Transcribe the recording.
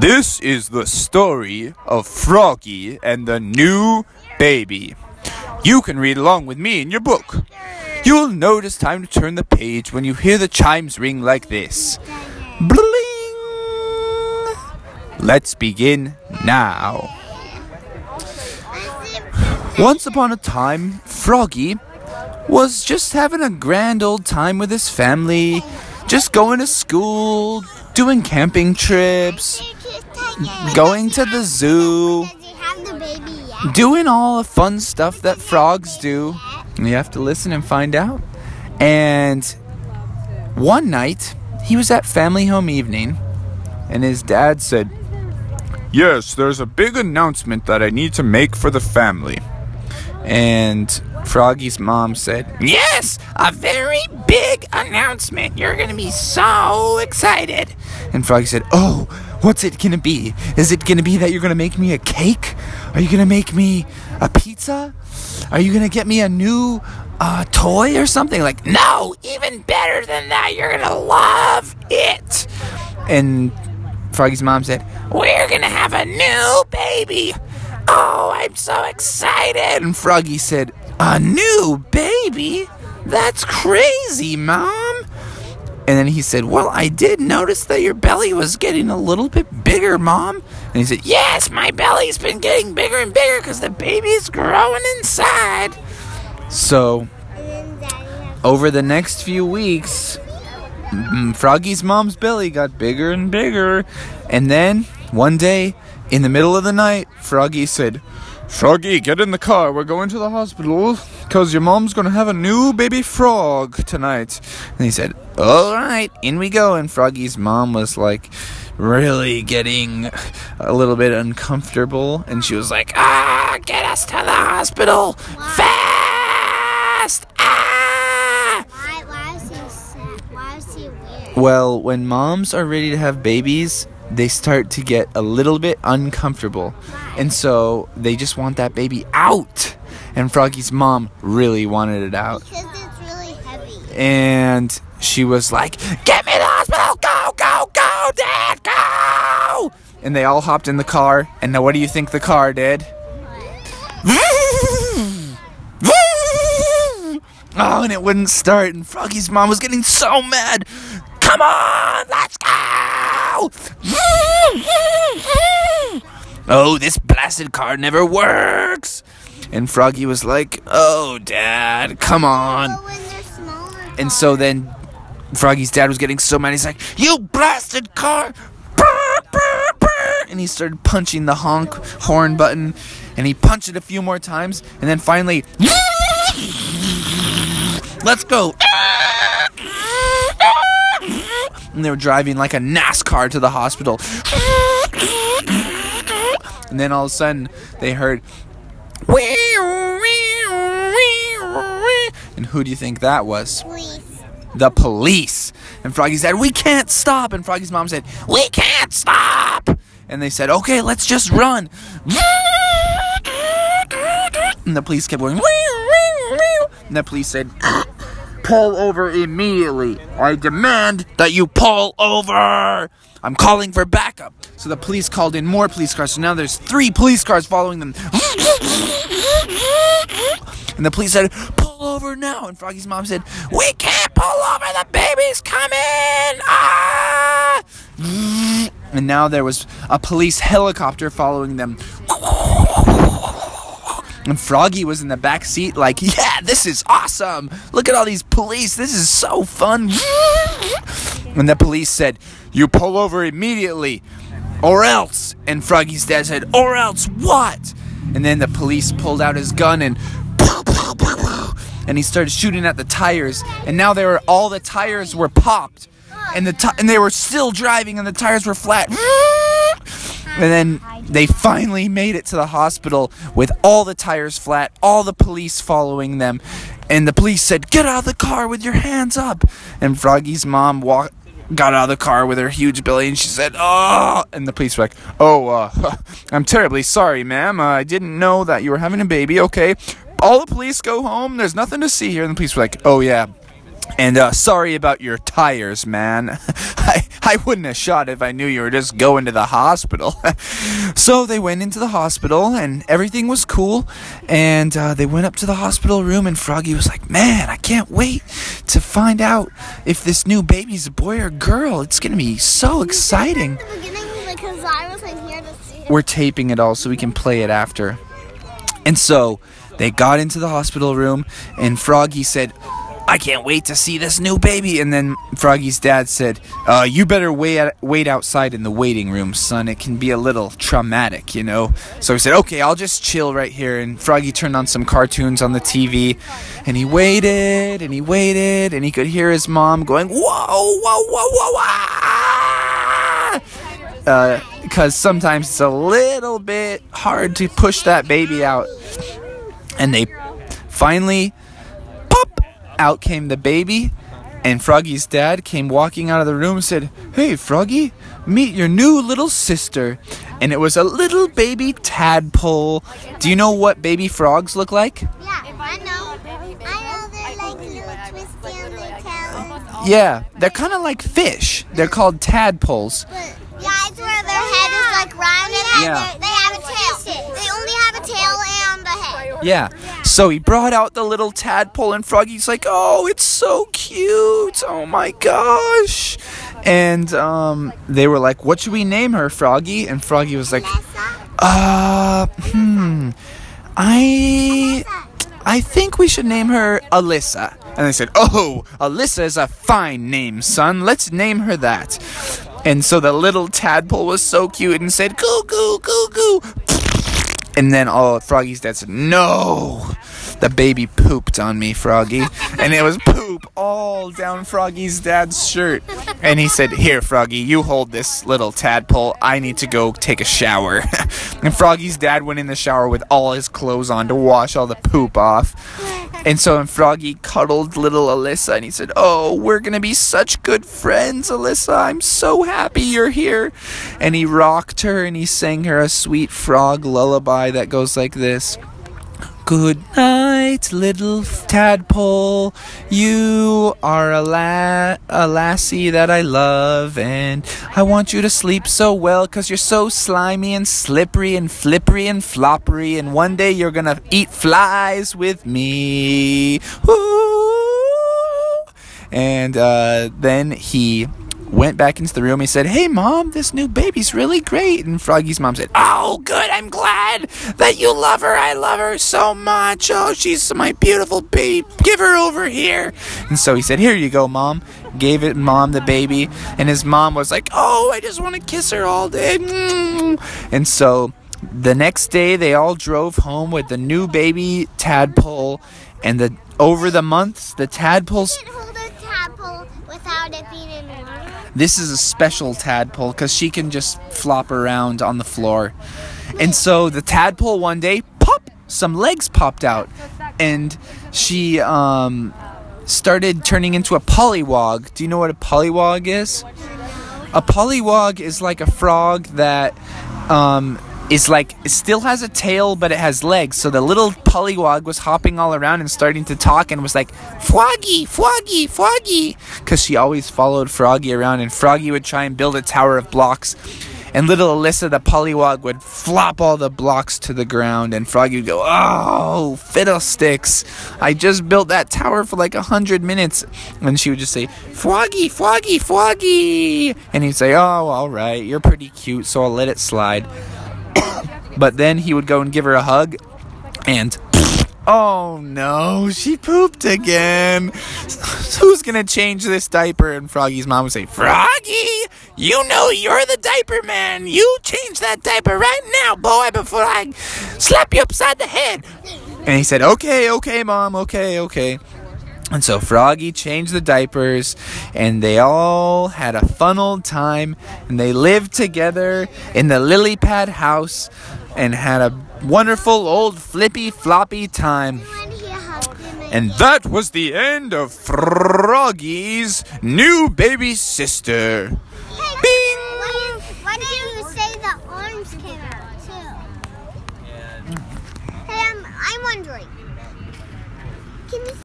This is the story of Froggy and the new baby. You can read along with me in your book. You'll know it's time to turn the page when you hear the chimes ring like this. Bling! Let's begin now. Once upon a time, Froggy was just having a grand old time with his family, just going to school, doing camping trips, going to the zoo, doing all the fun stuff that frogs do. You have to listen and find out. And one night, he was at family home evening, and his dad said, Yes, there's a big announcement that I need to make for the family. And Froggy's mom said, Yes, a very big announcement. You're going to be so excited. And Froggy said, Oh, what's it to be? Is it to be that you're to make me a cake? Are you to make me a pizza? Are you to get me a new uh, toy or something? Like, no, even better than that. You're to love it. And Froggy's mom said, We're to have a new baby. Oh, I'm so excited. And Froggy said, A new baby? That's crazy, Mom. And then he said, Well, I did notice that your belly was getting a little bit bigger, Mom. And he said, Yes, my belly's been getting bigger and bigger because the baby's growing inside. So, over the next few weeks, Froggy's mom's belly got bigger and bigger. And then, one day, in the middle of the night, Froggy said, Froggy, get in the car. We're going to the hospital because your mom's going to have a new baby frog tonight. And he said, All right, in we go. And Froggy's mom was like, really getting a little bit uncomfortable. And she was like, Ah, get us to the hospital fast! Ah! Why, why is he sad? Why is he weird? Well, when moms are ready to have babies, they start to get a little bit uncomfortable. And so they just want that baby out. And Froggy's mom really wanted it out. Because it's really heavy. And she was like, Get me to the hospital! Go, go, go, Dad, go! And they all hopped in the car. And now what do you think the car did? Oh, and it wouldn't start. And Froggy's mom was getting so mad. Come on, let's go! Oh, this blasted car never works. And Froggy was like, Oh, Dad, come on. And so then Froggy's dad was getting so mad, he's like, You blasted car! Brr, brr, brr." And he started punching the honk horn button, and he punched it a few more times, and then finally, Let's go! And they were driving like a NASCAR to the hospital. And then all of a sudden, they heard, and who do you think that was? Please. the police. And Froggy said, We can't stop. And Froggy's mom said, We can't stop. And they said, Okay, let's just run. And the police kept going, And the police said, Pull over immediately. I demand that you pull over. I'm calling for backup. So the police called in more police cars. So now there's three police cars following them. And the police said, Pull over now. And Froggy's mom said, We can't pull over. The baby's coming. Ah! And now there was a police helicopter following them. And Froggy was in the back seat, like, Yeah, this is awesome. Look at all these police. This is so fun. And the police said, You pull over immediately, or else. And Froggy's dad said, Or else what? And then the police pulled out his gun and and he started shooting at the tires. And now they were all the tires were popped, and the ti- and they were still driving, and the tires were flat. And then they finally made it to the hospital with all the tires flat, all the police following them. And the police said, Get out of the car with your hands up. And Froggy's mom walked. Got out of the car with her huge belly and she said, Oh! And the police were like, Oh, uh, I'm terribly sorry, ma'am. Uh, I didn't know that you were having a baby. Okay. All the police go home. There's nothing to see here. And the police were like, Oh, yeah. And uh, sorry about your tires, man. I, I wouldn't have shot if I knew you were just going to the hospital. so they went into the hospital and everything was cool. And uh, they went up to the hospital room, and Froggy was like, Man, I can't wait to find out if this new baby's a boy or girl. It's going to be so exciting. In the beginning, because I wasn't here to see it. We're taping it all so we can play it after. And so they got into the hospital room, and Froggy said, I can't wait to see this new baby. And then Froggy's dad said, uh, You better wait, wait outside in the waiting room, son. It can be a little traumatic, you know? So he said, Okay, I'll just chill right here. And Froggy turned on some cartoons on the TV, and he waited, and he waited, and he could hear his mom going, Whoa, whoa, whoa, whoa, whoa. Because sometimes it's a little bit hard to push that baby out. And they finally, pop, out came the baby. And Froggy's dad came walking out of the room and said, Hey, Froggy, meet your new little sister. And it was a little baby tadpole. Do you know what baby frogs look like? Yeah, I know. I know they're like little twisty on their tails. Yeah, they're kind of like fish. They're called tadpoles. But yeah, it's where their head is like round and Yeah. they, they have a tail. They only have a tail and a head. Yeah. So he brought out the little tadpole, and Froggy's like, "Oh, it's so cute! Oh my gosh!" And um, they were like, "What should we name her, Froggy?" And Froggy was like, "Uh, hmm, I, I think we should name her Alyssa." And they said, "Oh, Alyssa is a fine name, son. Let's name her that." And so the little tadpole was so cute and said, "Goo goo goo goo." And then all Froggy's dad said, No! The baby pooped on me, Froggy. And it was poop all down Froggy's dad's shirt. And he said, Here, Froggy, you hold this little tadpole. I need to go take a shower. and Froggy's dad went in the shower with all his clothes on to wash all the poop off. And so and Froggy cuddled little Alyssa and he said, Oh, we're gonna be such good friends, Alyssa. I'm so happy you're here. And he rocked her and he sang her a sweet frog lullaby that goes like this. Good night, little tadpole. You are a, la- a lassie that I love, and I want you to sleep so well because you're so slimy and slippery and flippery and floppery, and one day you're gonna eat flies with me. Woo! And uh, then he went back into the room. He said, Hey, mom, this new baby's really great. And Froggy's mom said, Oh, good. I'm glad that you love her. I love her so much. Oh, she's my beautiful baby. Give her over here. And so he said, Here you go, mom. Gave it mom the baby. And his mom was like, Oh, I just want to kiss her all day. Mm. And so the next day, they all drove home with the new baby tadpole. And the over the months, the tadpoles hold a tadpole without it being. This is a special tadpole because she can just flop around on the floor. And so the tadpole one day, pop, some legs popped out, and she um, started turning into a pollywog. Do you know what a pollywog is? A pollywog is like a frog that um, is like it still has a tail, but it has legs. So the little pollywog was hopping all around and starting to talk and was like, "Froggy, Froggy, Froggy," because she always followed Froggy around, and Froggy would try and build a tower of blocks. And little Alyssa, the pollywog, would flop all the blocks to the ground, and Froggy would go, "Oh, fiddlesticks! I just built that tower for like a hundred minutes." And she would just say, "Froggy, Froggy, Froggy," and he'd say, "Oh, all right, you're pretty cute, so I'll let it slide." but then he would go and give her a hug, and oh no, she pooped again. Who's gonna change this diaper? And Froggy's mom would say, Froggy, you know you're the diaper man. You change that diaper right now, boy, before I slap you upside the head. And he said, Okay, okay, mom, okay, okay. And so Froggy changed the diapers, and they all had a fun old time, and they lived together in the lily pad house and had a wonderful old flippy floppy time. And that was the end of Froggy's new baby sister.